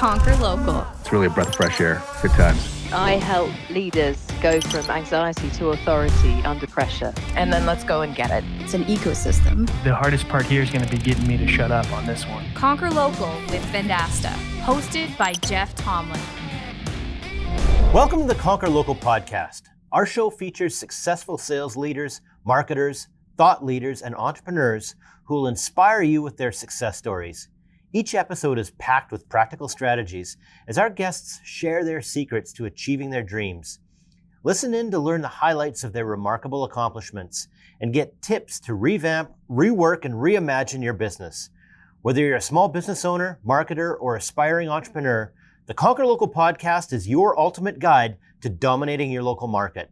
Conquer Local. It's really a breath of fresh air. Good times. I help leaders go from anxiety to authority under pressure. And then let's go and get it. It's an ecosystem. The hardest part here is going to be getting me to shut up on this one. Conquer Local with Vendasta, hosted by Jeff Tomlin. Welcome to the Conquer Local podcast. Our show features successful sales leaders, marketers, thought leaders, and entrepreneurs who will inspire you with their success stories. Each episode is packed with practical strategies as our guests share their secrets to achieving their dreams. Listen in to learn the highlights of their remarkable accomplishments and get tips to revamp, rework, and reimagine your business. Whether you're a small business owner, marketer, or aspiring entrepreneur, the Conquer Local podcast is your ultimate guide to dominating your local market.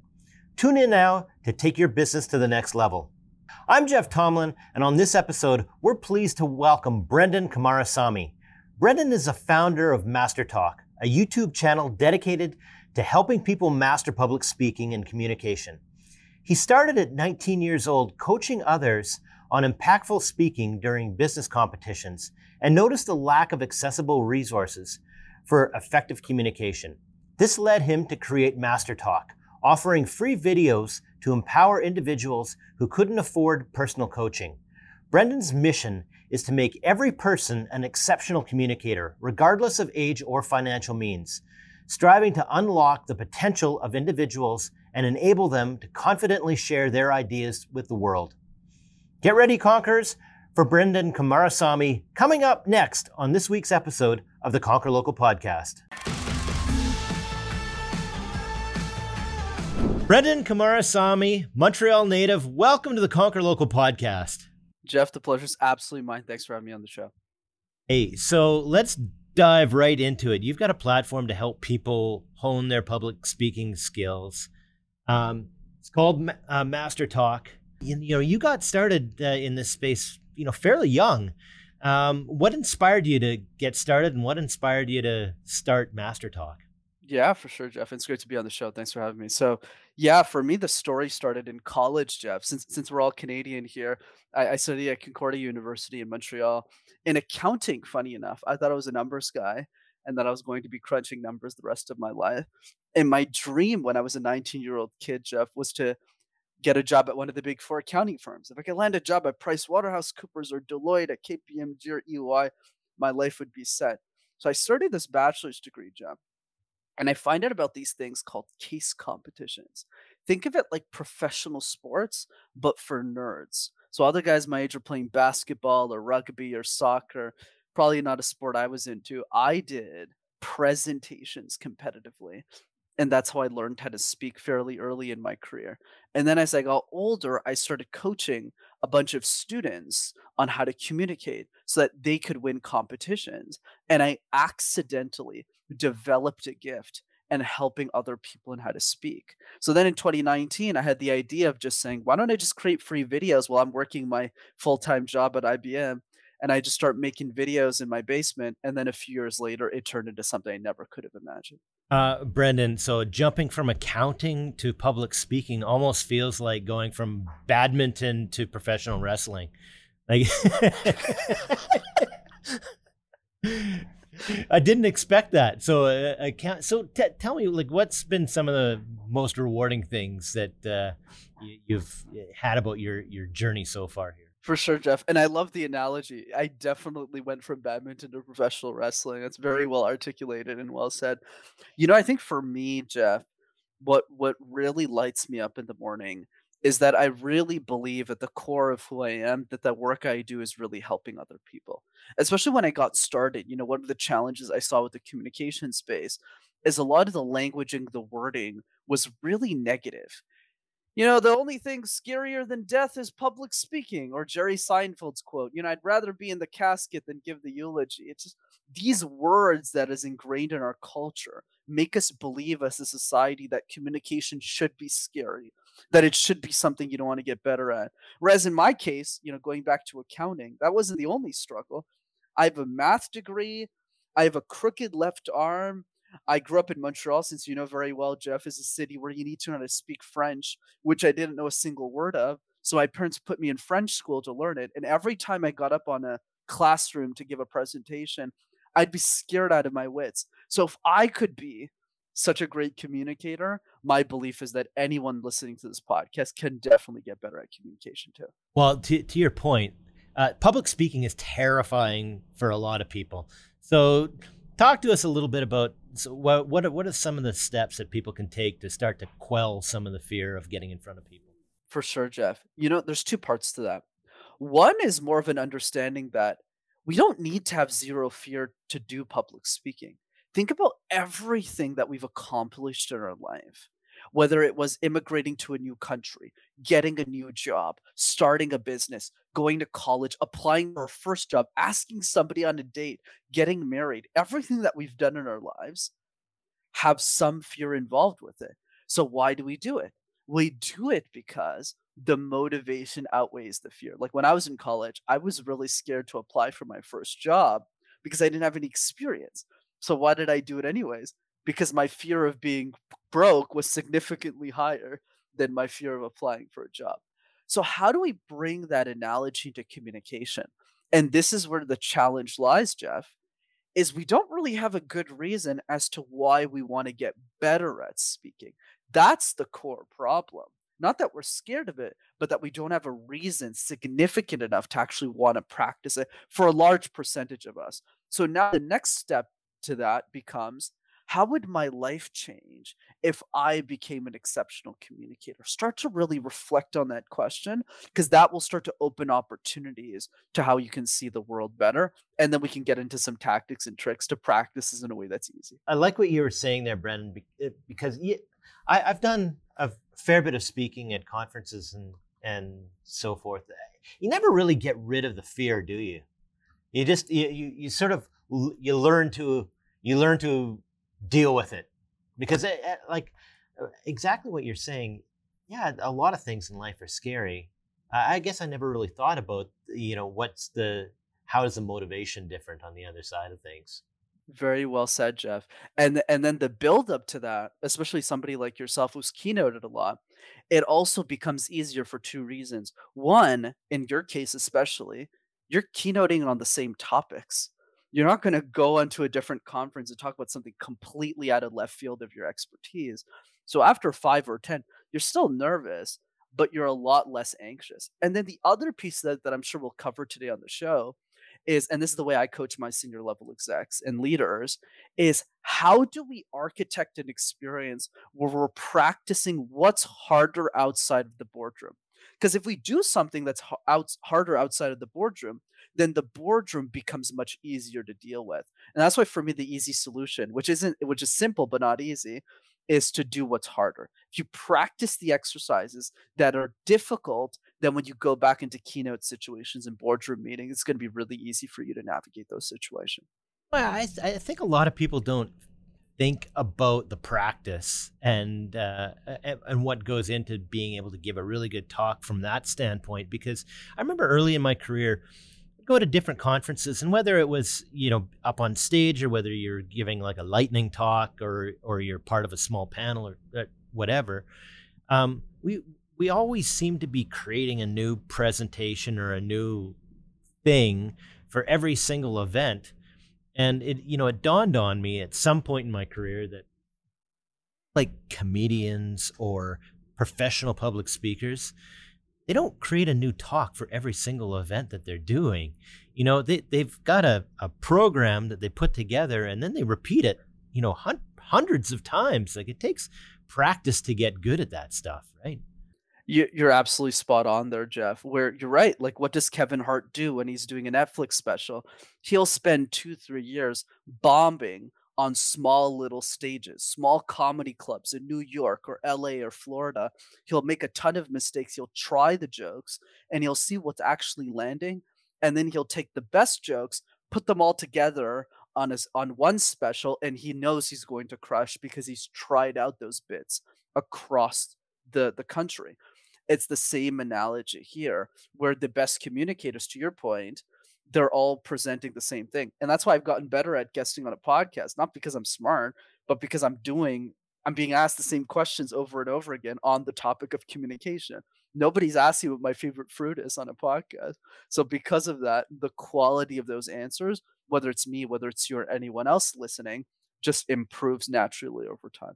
Tune in now to take your business to the next level. I'm Jeff Tomlin, and on this episode, we're pleased to welcome Brenden Kumarasamy. Brenden is a founder of MasterTalk, a YouTube channel dedicated to helping people master public speaking and communication. He started at 19 years old coaching others on impactful speaking during business competitions and noticed a lack of accessible resources for effective communication. This led him to create MasterTalk, offering free videos to empower individuals who couldn't afford personal coaching. Brenden's mission is to make every person an exceptional communicator, regardless of age or financial means, striving to unlock the potential of individuals and enable them to confidently share their ideas with the world. Get ready, Conquerors, for Brenden Kumarasamy coming up next on this week's episode of the Conquer Local podcast. Brenden Kumarasamy, Montreal native, welcome to the Conquer Local podcast. Jeff, the pleasure's absolutely mine. Thanks for having me on the show. Hey, so let's dive right into it. You've got a platform to help people hone their public speaking skills. Um, it's called uh, MasterTalk. You, you, know, you got started uh, in this space, you know, fairly young. Um, what inspired you to get started, and what inspired you to start MasterTalk? Yeah, for sure, Jeff. It's great to be on the show. Thanks for having me. So, yeah, for me, the story started in college, Jeff. Since since we're all Canadian here, I, I studied at Concordia University in Montreal in accounting. Funny enough, I thought I was a numbers guy, and that I was going to be crunching numbers the rest of my life. And my dream when I was a 19 year old kid, Jeff, was to get a job at one of the big four accounting firms. If I could land a job at Price Waterhouse Coopers or Deloitte, at KPMG or EY, my life would be set. So I started this bachelor's degree, Jeff and I find out about these things called case competitions. Think of it like professional sports, but for nerds. So other guys my age are playing basketball or rugby or soccer. Probably not a sport I was into. I did presentations competitively. And that's how I learned how to speak fairly early in my career. And then as I got older, I started coaching a bunch of students on how to communicate so that they could win competitions. And I accidentally developed a gift and helping other people in how to speak. So then in 2019, I had the idea of just saying, why don't I just create free videos while I'm working my full time job at IBM? And I just start making videos in my basement. And then a few years later, it turned into something I never could have imagined. Uh, Brenden, so jumping from accounting to public speaking almost feels like going from badminton to professional wrestling. Like, I didn't expect that. So uh, can't. So t- tell me, like, what's been some of the most rewarding things that uh, you've had about your your journey so far here? For sure, Jeff. And I love the analogy. I definitely went from badminton to professional wrestling. It's very well articulated and well said. You know, I think for me, Jeff, what what really lights me up in the morning is that I really believe at the core of who I am that the work I do is really helping other people. Especially when I got started, you know, one of the challenges I saw with the communication space is a lot of the language and the wording was really negative. You know, the only thing scarier than death is public speaking, or Jerry Seinfeld's quote, you know, I'd rather be in the casket than give the eulogy. It's just these words that is ingrained in our culture make us believe as a society that communication should be scary that it should be something you don't want to get better at. Whereas in my case, you know, going back to accounting, that wasn't the only struggle. I have a math degree, I have a crooked left arm. I grew up in Montreal, since you know very well, Jeff, is a city where you need to know how to speak French, which I didn't know a single word of. So my parents put me in French school to learn it. And every time I got up on a classroom to give a presentation, I'd be scared out of my wits. So if I could be such a great communicator, my belief is that anyone listening to this podcast can definitely get better at communication too. Well, to, to your point, uh, public speaking is terrifying for a lot of people. So, talk to us a little bit about so what what are, what are some of the steps that people can take to start to quell some of the fear of getting in front of people? For sure, Jeff. You know, there's two parts to that. One is more of an understanding that we don't need to have zero fear to do public speaking. Think about everything that we've accomplished in our life, whether it was immigrating to a new country, getting a new job, starting a business, going to college, applying for a first job, asking somebody on a date, getting married, everything that we've done in our lives have some fear involved with it. So why do we do it? We do it because the motivation outweighs the fear. Like when I was in college, I was really scared to apply for my first job because I didn't have any experience. So why did I do it anyways? Because my fear of being broke was significantly higher than my fear of applying for a job. So how do we bring that analogy to communication? And this is where the challenge lies, Jeff, is we don't really have a good reason as to why we want to get better at speaking. That's the core problem. Not that we're scared of it, but that we don't have a reason significant enough to actually want to practice it for a large percentage of us. So now the next step to that becomes how would my life change if I became an exceptional communicator? Start to really reflect on that question because that will start to open opportunities to how you can see the world better. And then we can get into some tactics and tricks to practice this in a way that's easy. I like what you were saying there, Brenden, eh, because I've done a fair bit of speaking at conferences and, and so forth. You never really get rid of the fear, do you? You just, you, you, you sort of, you learn to, you learn to deal with it. Because it, it, like uh, exactly what you're saying yeah a lot of things in life are scary. I guess i never really thought about you know what's the how is the motivation different on the other side of things? Very well said jeff. And and then the build up to that especially somebody like yourself who's keynoted a lot it also becomes easier for two reasons. One in your case especially you're keynoting on the same topics you're not going to go onto a different conference and talk about something completely out of left field of your expertise. So after five or 10, you're still nervous, but you're a lot less anxious. And then the other piece that, that I'm sure we'll cover today on the show is, and this is the way I coach my senior level execs and leaders, is how do we architect an experience where we're practicing what's harder outside of the boardroom? Because if we do something that's out, harder outside of the boardroom, then the boardroom becomes much easier to deal with. And that's why for me the easy solution, which isn't which is simple but not easy, is to do what's harder. If you practice the exercises that are difficult, then when you go back into keynote situations and boardroom meetings, it's going to be really easy for you to navigate those situations. Well, I, th- I think a lot of people don't think about the practice and uh, and what goes into being able to give a really good talk from that standpoint. Because I remember early in my career, go to different conferences and whether it was you know up on stage or whether you're giving like a lightning talk or or you're part of a small panel or uh, whatever um, we we always seem to be creating a new presentation or a new thing for every single event and it you know it dawned on me at some point in my career that like comedians or professional public speakers they don't create a new talk for every single event that they're doing. You know, they, they've got a, a program that they put together and then they repeat it, you know, hun- hundreds of times. Like it takes practice to get good at that stuff, right? You're absolutely spot on there, Jeff. Where you're right. Like, what does Kevin Hart do when he's doing a Netflix special? He'll spend two, three years bombing on small little stages, small comedy clubs in New York or LA or Florida. He'll make a ton of mistakes. He'll try the jokes and he'll see what's actually landing. And then he'll take the best jokes, put them all together on his on one special, and he knows he's going to crush because he's tried out those bits across the, the country. It's the same analogy here, where the best communicators, to your point, they're all presenting the same thing. And that's why I've gotten better at guesting on a podcast, not because I'm smart, but because I'm doing I'm being asked the same questions over and over again on the topic of communication. Nobody's asked you what my favorite fruit is on a podcast. So because of that, the quality of those answers, whether it's me, whether it's you or anyone else listening, just improves naturally over time.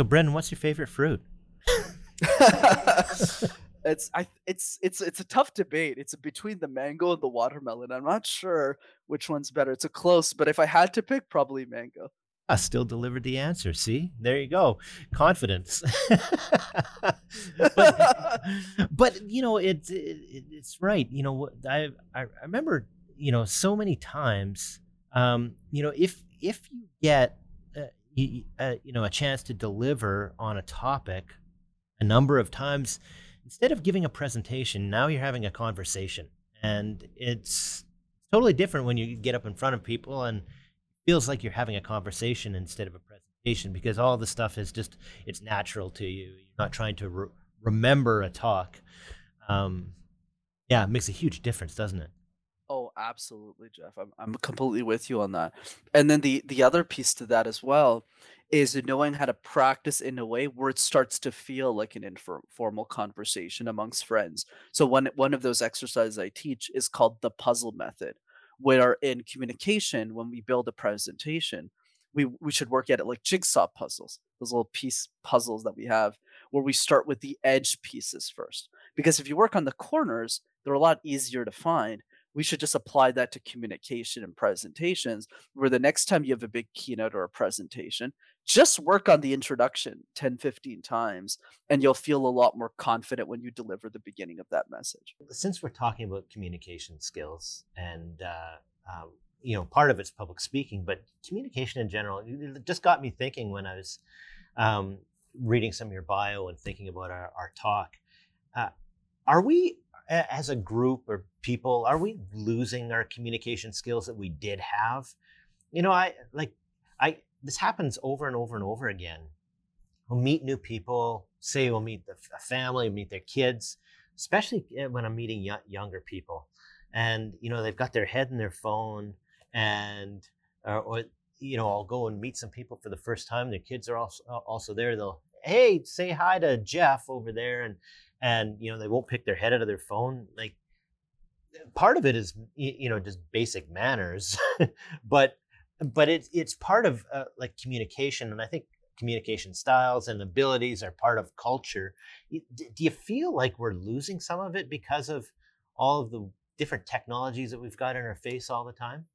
So Brenden, what's your favorite fruit? it's I it's it's it's a tough debate. It's between the mango and the watermelon. I'm not sure which one's better. It's a close, but if I had to pick, probably mango. I still delivered the answer. See, there you go, confidence. but, but you know, it's it, it's right. You know, I I remember you know so many times. Um, you know, if if you get uh, you, uh, you know a chance to deliver on a topic a number of times instead of giving a presentation, now you're having a conversation. And it's totally different when you get up in front of people and feels like you're having a conversation instead of a presentation because all the stuff is just, it's natural to you. You're not trying to re- remember a talk. Um, yeah, it makes a huge difference, doesn't it? Oh, absolutely, Jeff. I'm I'm completely with you on that. And then the the other piece to that as well is knowing how to practice in a way where it starts to feel like an informal conversation amongst friends. So one one of those exercises I teach is called the puzzle method, where in communication, when we build a presentation, we we should work at it like jigsaw puzzles, those little piece puzzles that we have, where we start with the edge pieces first. Because if you work on the corners, they're a lot easier to find we should just apply that to communication and presentations where the next time you have a big keynote or a presentation just work on the introduction 10 15 times and you'll feel a lot more confident when you deliver the beginning of that message. Since we're talking about communication skills and uh, um, you know part of it's public speaking but communication in general just got me thinking when i was um, reading some of your bio and thinking about our, our talk. Uh, are we as a group or people are we losing our communication skills that we did have? You know i like i this happens over and over and over again. We'll meet new people say we'll meet a family meet their kids especially eh, when i'm meeting younger people. And you know they've got their head in their phone and uh, or you know i'll go and meet some people for the first time their kids are also also there they'll hey say hi to jeff over there and and you know they won't pick their head out of their phone like part of it is you know just basic manners but but it's it's part of uh, like communication and i think communication styles and abilities are part of culture. Do you feel like we're losing some of it because of all of the different technologies that we've got in our face all the time?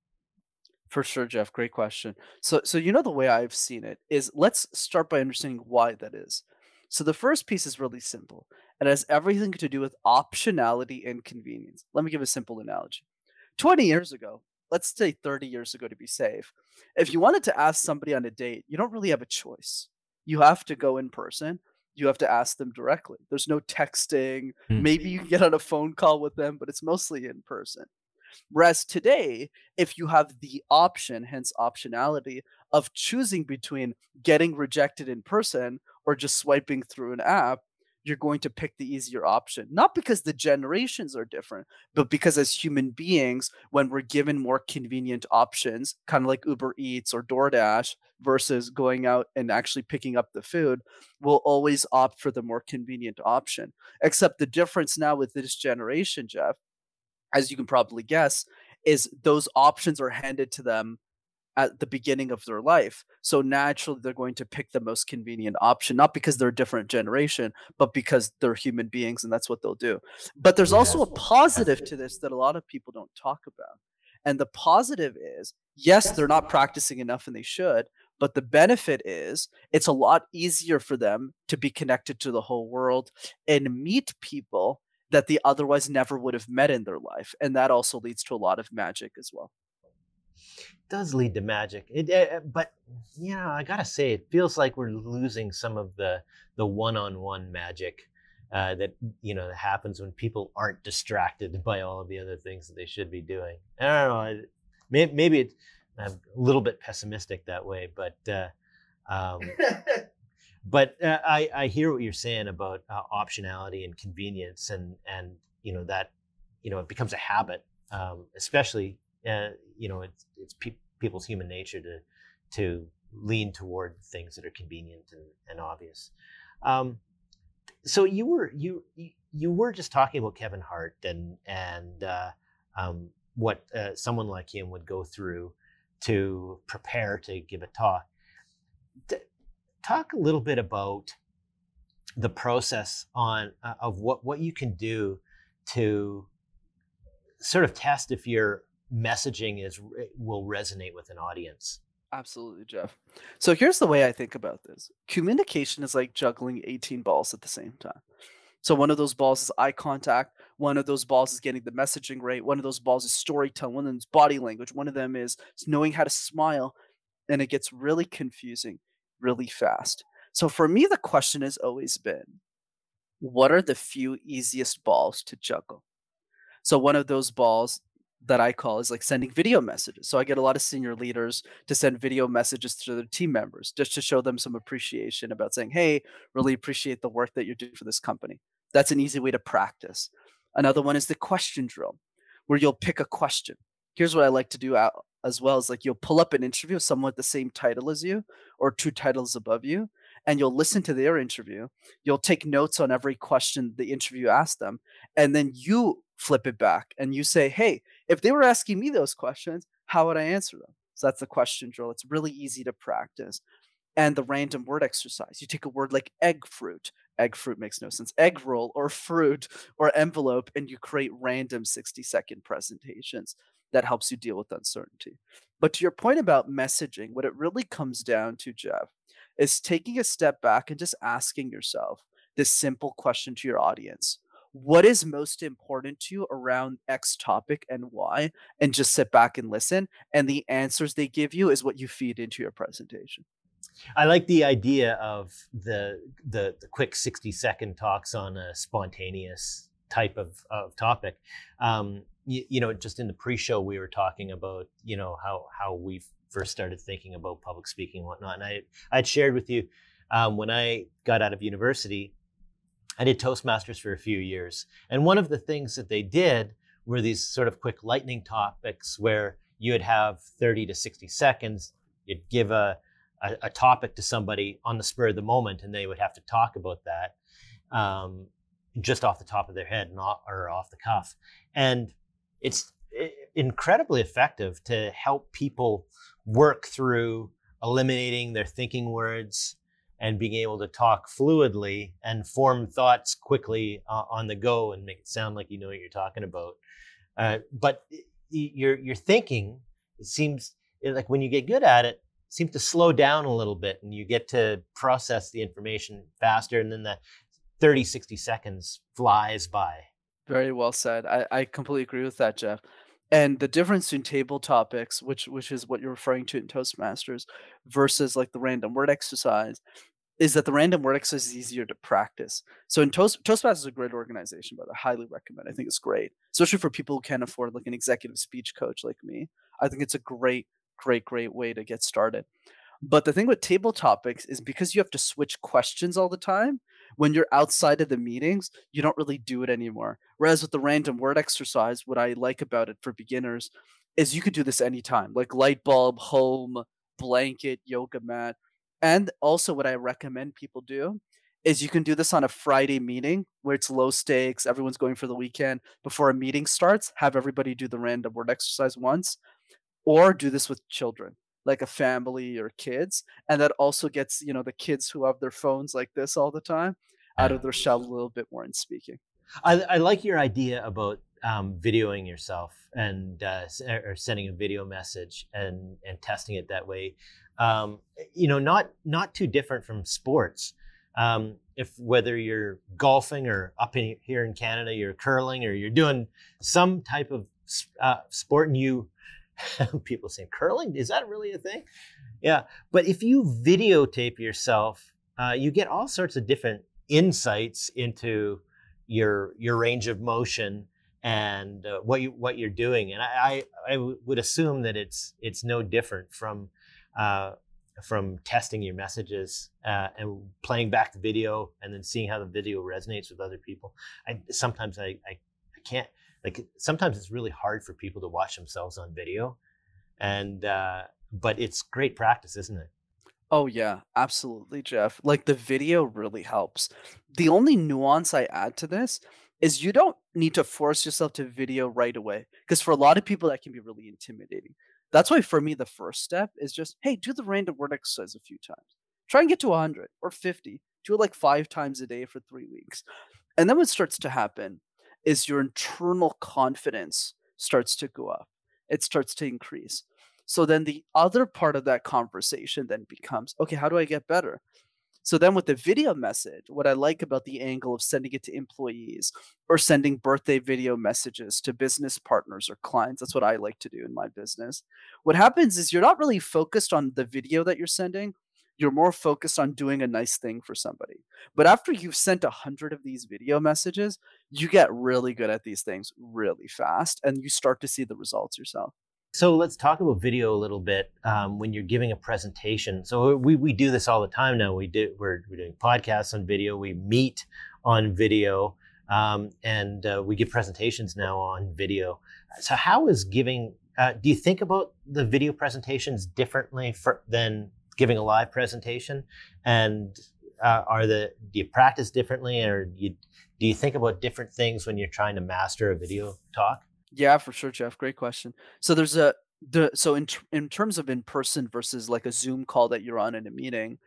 For sure jeff great question. So so you know the way i've seen it is let's start by understanding why that is. So the first piece is really simple. It has everything to do with optionality and convenience. Let me give a simple analogy. 20 years ago, let's say 30 years ago to be safe, if you wanted to ask somebody on a date, you don't really have a choice. You have to go in person. You have to ask them directly. There's no texting. Hmm. Maybe you can get on a phone call with them, but it's mostly in person. Whereas today, if you have the option, hence optionality, of choosing between getting rejected in person or just swiping through an app, you're going to pick the easier option. Not because the generations are different, but because as human beings, when we're given more convenient options, kind of like Uber Eats or DoorDash versus going out and actually picking up the food, we'll always opt for the more convenient option. Except the difference now with this generation, Jeff, as you can probably guess, is those options are handed to them at the beginning of their life. So naturally, they're going to pick the most convenient option, not because they're a different generation, but because they're human beings and that's what they'll do. But there's also a positive to this that a lot of people don't talk about. And the positive is yes, they're not practicing enough and they should. But the benefit is it's a lot easier for them to be connected to the whole world and meet people that they otherwise never would have met in their life. And that also leads to a lot of magic as well does lead to magic. It, uh, but yeah, I gotta say, it feels like we're losing some of the the one-on-one magic uh, that you know that happens when people aren't distracted by all of the other things that they should be doing. I don't know. Maybe, maybe it's I'm a little bit pessimistic that way, but uh, um, but uh, I I hear what you're saying about uh, optionality and convenience, and and you know that you know it becomes a habit, um, especially you know, it's it's pe- people's human nature to to lean toward things that are convenient and, and obvious. Um, so you were you you were just talking about Kevin Hart and and uh, um, what uh, someone like him would go through to prepare to give a talk. Talk a little bit about the process on uh, of what what you can do to sort of test if your messaging is eh, will resonate with an audience. Absolutely, Jeff. So here's the way I think about this. Communication is like juggling 18 balls at the same time. So one of those balls is eye contact, one of those balls is getting the messaging right, one of those balls is storytelling, one of them is body language, one of them is knowing how to smile, and it gets really confusing really fast. So for me the question has always been what are the few easiest balls to juggle? So one of those balls that I call is like sending video messages. So I get a lot of senior leaders to send video messages to their team members just to show them some appreciation about saying, "Hey, really appreciate the work that you're doing for this company." That's an easy way to practice. Another one is the question drill, where you'll pick a question. Here's what I like to do as well is like you'll pull up an interview of someone with the same title as you or two titles above you and you'll listen to their interview. You'll take notes on every question the interview asked them, and then you flip it back and you say, "Hey, if they were asking me those questions, how would I answer them?" So that's the question drill. It's really easy to practice. And the random word exercise. You take a word like egg fruit. Egg fruit makes no sense. Egg roll or fruit or envelope, and you create random 60 second presentations that helps you deal with uncertainty. But to your point about messaging, what it really comes down to, Jeff, is taking a step back and just asking yourself this simple question to your audience what is most important to you around X topic and why? And just sit back and listen. And the answers they give you is what you feed into your presentation. I like the idea of the the, the quick sixty second talks on a spontaneous type of, of topic. Um, you, you know, just in the pre-show, we were talking about you know how how we've first started thinking about public speaking and whatnot. And I I'd shared with you um, when I got out of university, I did Toastmasters for a few years, and one of the things that they did were these sort of quick lightning topics where you would have 30 to 60 seconds. You'd give a, a, a topic to somebody on the spur of the moment, and they would have to talk about that um, just off the top of their head, not or off the cuff. And it's incredibly effective to help people work through eliminating their thinking words and being able to talk fluidly and form thoughts quickly uh, on the go and make it sound like you know what you're talking about. Uh, but your your thinking it seems like when you get good at it seems to slow down a little bit and you get to process the information faster and then the 30 60 seconds flies by. Very well said. I, I completely agree with that jeff and the difference in table topics which which is what you're referring to in toastmasters versus like the random word exercise is that the random word exercise is easier to practice. So in Toast, toastmasters is a great organization but i highly recommend i think it's great especially for people who can't afford like an executive speech coach like me. I think it's a great great great way to get started. But the thing with table topics is because you have to switch questions all the time when you're outside of the meetings, you don't really do it anymore. Whereas with the random word exercise, what I like about it for beginners is you could do this anytime, like light bulb, home, blanket, yoga mat. And also, what I recommend people do is you can do this on a Friday meeting where it's low stakes, everyone's going for the weekend. Before a meeting starts, have everybody do the random word exercise once, or do this with children like a family or kids and that also gets you know the kids who have their phones like this all the time out of their shell a little bit more in speaking. I, I like your idea about um, videoing yourself and uh, or sending a video message and and testing it that way. Um, you know not not too different from sports. Um, if whether you're golfing or up in, here in canada you're curling or you're doing some type of uh, sport and you people saying curling? Is that really a thing? Yeah but if you videotape yourself uh, you get all sorts of different insights into your your range of motion and uh, what you what you're doing and I, would assume that it's it's no different from uh, from testing your messages uh, and playing back the video and then seeing how the video resonates with other people. I sometimes I, I, I can't like sometimes it's really hard for people to watch themselves on video and uh, but it's great practice isn't it Oh yeah, absolutely, Jeff. Like the video really helps. The only nuance I add to this is you don't need to force yourself to video right away because for a lot of people that can be really intimidating. That's why for me the first step is just hey, do the random word exercise a few times. Try and get to 100 or 50. Do it like 5 times a day for 3 weeks. And then what starts to happen is your internal confidence starts to go up. It starts to increase. So then the other part of that conversation then becomes, okay, how do I get better? So then with the video message, what I like about the angle of sending it to employees or sending birthday video messages to business partners or clients, that's what I like to do in my business. What happens is you're not really focused on the video that you're sending. You're more focused on doing a nice thing for somebody. But after you've sent a hundred of these video messages, you get really good at these things really fast and you start to see the results yourself. So let's talk about video a little bit um, when you're giving a presentation. So we, we do this all the time now. We do we're, we're doing podcasts on video. We meet on video, um, and uh, we give presentations now on video. So how is giving? Uh, do you think about the video presentations differently for, than giving a live presentation? And uh, are the do you practice differently, or do you, do you think about different things when you're trying to master a video talk? Yeah, for sure, Jeff. Great question. So there's a the so in in terms of in person versus like a Zoom call that you're on in a meeting,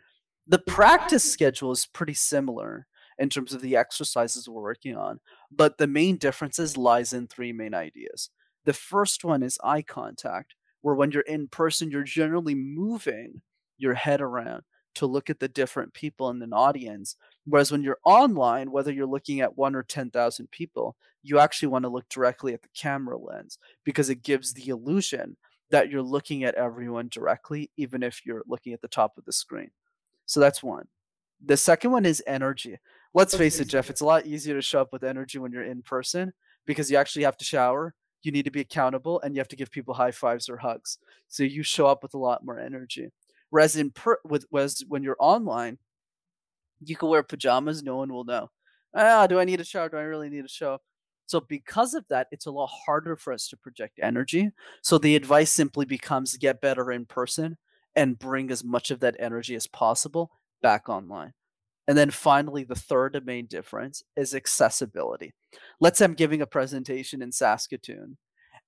the practice schedule is pretty similar in terms of the exercises we're working on, but the main differences lies in three main ideas. The first one is eye contact, where when you're in person, you're generally moving your head around to look at the different people in an audience. Whereas when you're online, whether you're looking at one or 10,000 people, you actually want to look directly at the camera lens because it gives the illusion that you're looking at everyone directly, even if you're looking at the top of the screen. So that's one. The second one is energy. Let's face it, Jeff, it's a lot easier to show up with energy when you're in person because you actually have to shower, you need to be accountable, and you have to give people high fives or hugs. So you show up with a lot more energy. Whereas in per with whereas when you're online, you can wear pajamas, no one will know. Ah, do I need a shower? Do I really need a shower? So because of that, it's a lot harder for us to project energy. So the advice simply becomes get better in person and bring as much of that energy as possible back online. And then finally, the third main difference is accessibility. Let's say I'm giving a presentation in Saskatoon,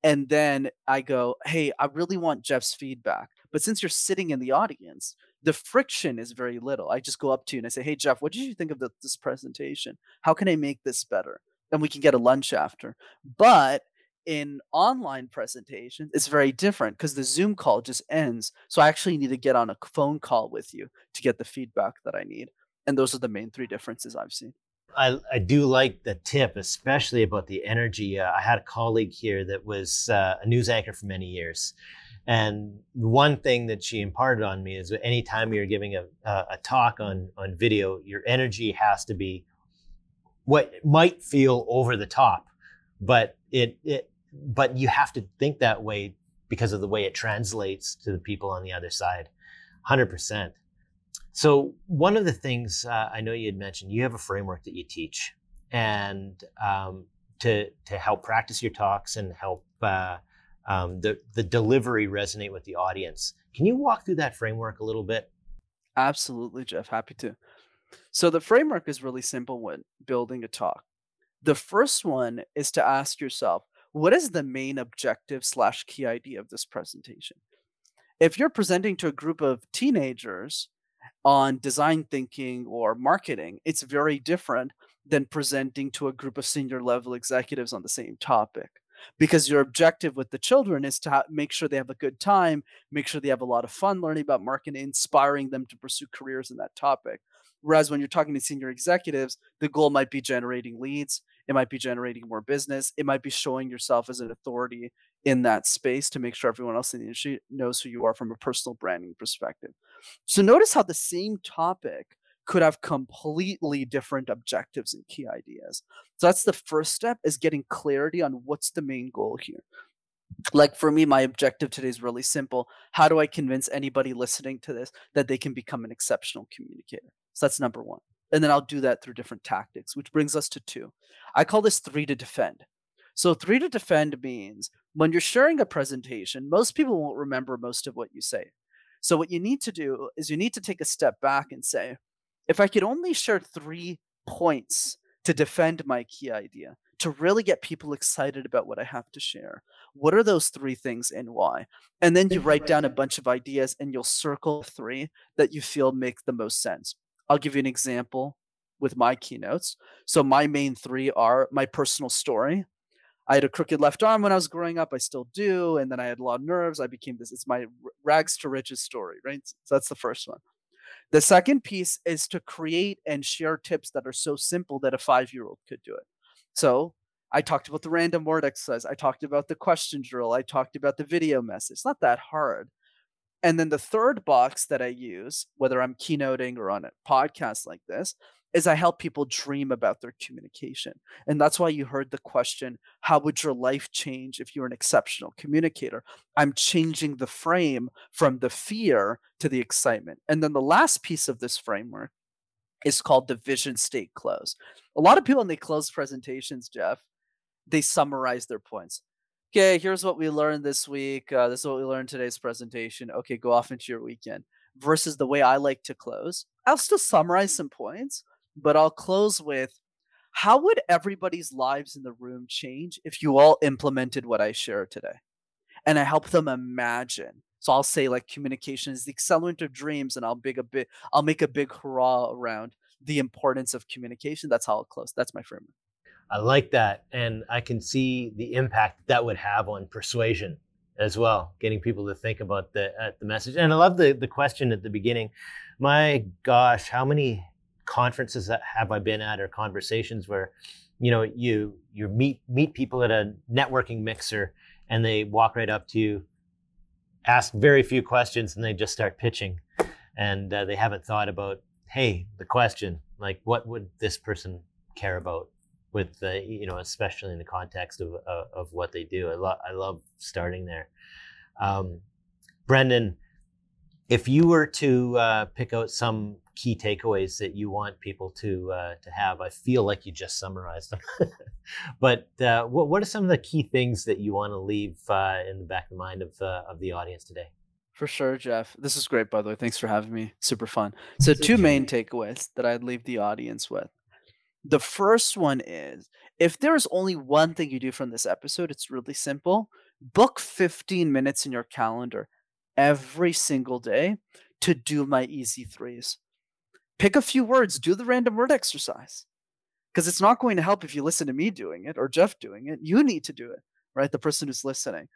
and then I go, Hey, I really want Jeff's feedback. But since you're sitting in the audience, the friction is very little. I just go up to you and I say, Hey, Jeff, what did you think of the, this presentation? How can I make this better? And we can get a lunch after. But in online presentations, it's very different because the Zoom call just ends. So I actually need to get on a phone call with you to get the feedback that I need. And those are the main three differences I've seen. I, I do like the tip, especially about the energy. Uh, I had a colleague here that was uh, a news anchor for many years. And one thing that she imparted on me is that anytime you're giving a, a talk on, on video, your energy has to be what might feel over the top, but it, it but you have to think that way because of the way it translates to the people on the other side. 100%. So one of the things uh, I know you had mentioned, you have a framework that you teach, and um, to to help practice your talks and help uh, um, the the delivery resonate with the audience. Can you walk through that framework a little bit? Absolutely, Jeff. Happy to. So the framework is really simple when building a talk. The first one is to ask yourself, what is the main objective slash key idea of this presentation? If you're presenting to a group of teenagers on design thinking or marketing, it's very different than presenting to a group of senior level executives on the same topic because your objective with the children is to ha- make sure they have a good time, make sure they have a lot of fun learning about marketing, inspiring them to pursue careers in that topic. Whereas when you're talking to senior executives, the goal might be generating leads, it might be generating more business, it might be showing yourself as an authority in that space to make sure everyone else in the industry knows who you are from a personal branding perspective. So notice how the same topic could have completely different objectives and key ideas. So that's the first step is getting clarity on what's the main goal here. Like for me, my objective today is really simple. How do I convince anybody listening to this that they can become an exceptional communicator? So that's number one. And then I'll do that through different tactics, which brings us to two. I call this three to defend. So, three to defend means when you're sharing a presentation, most people won't remember most of what you say. So, what you need to do is you need to take a step back and say, if I could only share three points to defend my key idea, to really get people excited about what I have to share, what are those three things and why? And then you write down a bunch of ideas and you'll circle three that you feel make the most sense. I'll give you an example with my keynotes. So, my main three are my personal story. I had a crooked left arm when I was growing up. I still do. And then I had a lot of nerves. I became this. It's my rags to riches story, right? So that's the first one. The second piece is to create and share tips that are so simple that a five year old could do it. So I talked about the random word exercise. I talked about the question drill. I talked about the video message. It's not that hard. And then the third box that I use, whether I'm keynoting or on a podcast like this, is I help people dream about their communication. And that's why you heard the question how would your life change if you're an exceptional communicator? I'm changing the frame from the fear to the excitement. And then the last piece of this framework is called the vision state close. A lot of people, when they close presentations, Jeff, they summarize their points. Okay, here's what we learned this week. Uh, this is what we learned today's presentation. Okay, go off into your weekend. Versus the way I like to close, I'll still summarize some points, but I'll close with how would everybody's lives in the room change if you all implemented what I shared today? And I help them imagine. So I'll say like communication is the accelerant of dreams, and I'll big a bit I'll make a big hurrah around the importance of communication. That's how I'll close. That's my framework. I like that. And I can see the impact that would have on persuasion as well, getting people to think about the, uh, the message. And I love the, the question at the beginning. My gosh, how many conferences that have I been at or conversations where, you know, you you meet meet people at a networking mixer and they walk right up to you, ask very few questions, and they just start pitching, and uh, they haven't thought about, hey, the question, like, what would this person care about? With the, you know, especially in the context of of, of what they do, I love I love starting there. Um, Brenden, if you were to uh, pick out some key takeaways that you want people to uh, to have? I feel like you just summarized them, but uh, what what are some of the key things that you want to leave uh, in the back of the mind of uh, of the audience today? For sure, Jeff. This is great, by the way. Thanks for having me. Super fun. So, two main takeaways that I'd leave the audience with. The first one is if there's only one thing you do from this episode, it's really simple. Book 15 minutes in your calendar every single day to do my easy threes pick a few words, do the random word exercise. Because it's not going to help if you listen to me doing it or Jeff doing it. You need to do it, right? The person who's listening.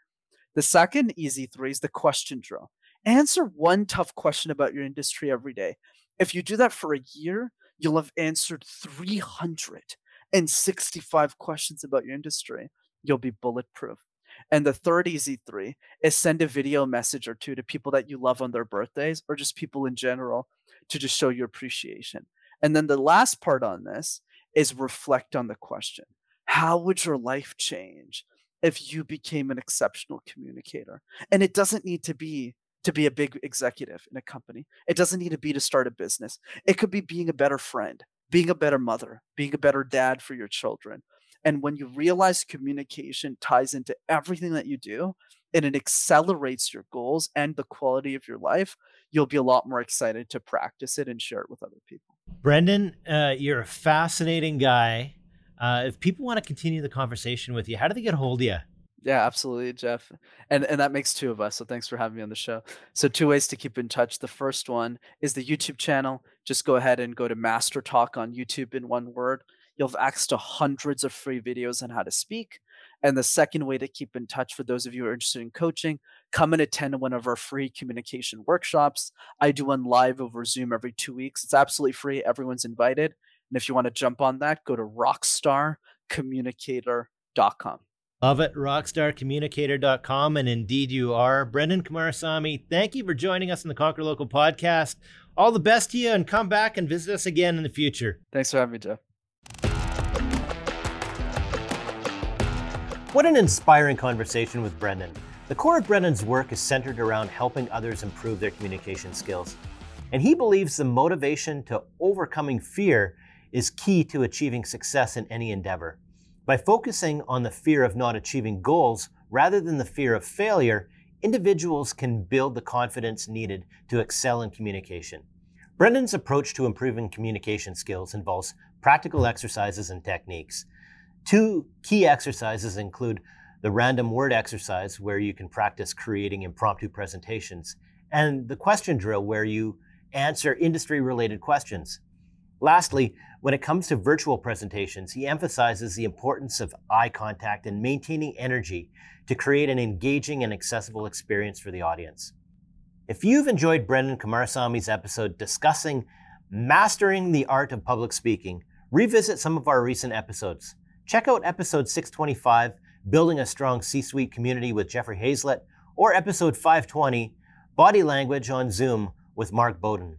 The second easy three is the question drill. Answer one tough question about your industry every day. If you do that for a year, you'll have answered 365 questions about your industry. You'll be bulletproof. And the third easy three is send a video message or two to people that you love on their birthdays or just people in general to just show your appreciation. And then the last part on this is reflect on the question How would your life change if you became an exceptional communicator? And it doesn't need to be to be a big executive in a company. It doesn't need to be to start a business. It could be being a better friend, being a better mother, being a better dad for your children. And when you realize communication ties into everything that you do, and it accelerates your goals and the quality of your life, you'll be a lot more excited to practice it and share it with other people. Brenden, uh, you're a fascinating guy. Uh, if people want to continue the conversation with you, how do they get a hold of you? Yeah, absolutely, Jeff. And and that makes two of us. So thanks for having me on the show. So two ways to keep in touch. The first one is the YouTube channel. Just go ahead and go to MasterTalk on YouTube in one word. You'll have access to hundreds of free videos on how to speak. And the second way to keep in touch for those of you who are interested in coaching, come and attend one of our free communication workshops. I do one live over Zoom every two weeks. It's absolutely free. Everyone's invited. And if you want to jump on that, go to rockstarcommunicator.com. Love it. Rockstarcommunicator.com. And indeed, you are. Brenden Kumarasamy, thank you for joining us in the Conquer Local podcast. All the best to you and come back and visit us again in the future. Thanks for having me, Jeff. What an inspiring conversation with Brenden. The core of Brenden's work is centered around helping others improve their communication skills. And he believes the motivation to overcoming fear is key to achieving success in any endeavor. By focusing on the fear of not achieving goals rather than the fear of failure, individuals can build the confidence needed to excel in communication. Brenden's approach to improving communication skills involves practical exercises and techniques. Two key exercises include the random word exercise, where you can practice creating impromptu presentations, and the question drill, where you answer industry related questions. Lastly, when it comes to virtual presentations, he emphasizes the importance of eye contact and maintaining energy to create an engaging and accessible experience for the audience. If you've enjoyed Brenden Kumarasamy's episode discussing mastering the art of public speaking, revisit some of our recent episodes. Check out episode 625, Building a Strong C Suite Community with Jeffrey Hayzlett, or episode 520, Body Language on Zoom with Mark Bowden.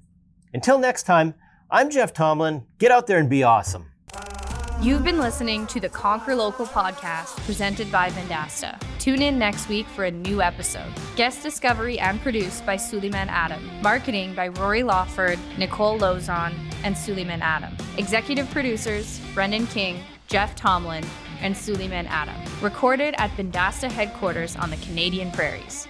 Until next time, I'm Jeff Tomlin. Get out there and be awesome. You've been listening to the Conquer Local podcast presented by Vendasta. Tune in next week for a new episode. Guest discovery and produced by Suleiman Adam. Marketing by Rory Lawford, Nicole Lozon, and Suleiman Adam. Executive producers Brendan King, Jeff Tomlin, and Suleiman Adam. Recorded at Vendasta headquarters on the Canadian prairies.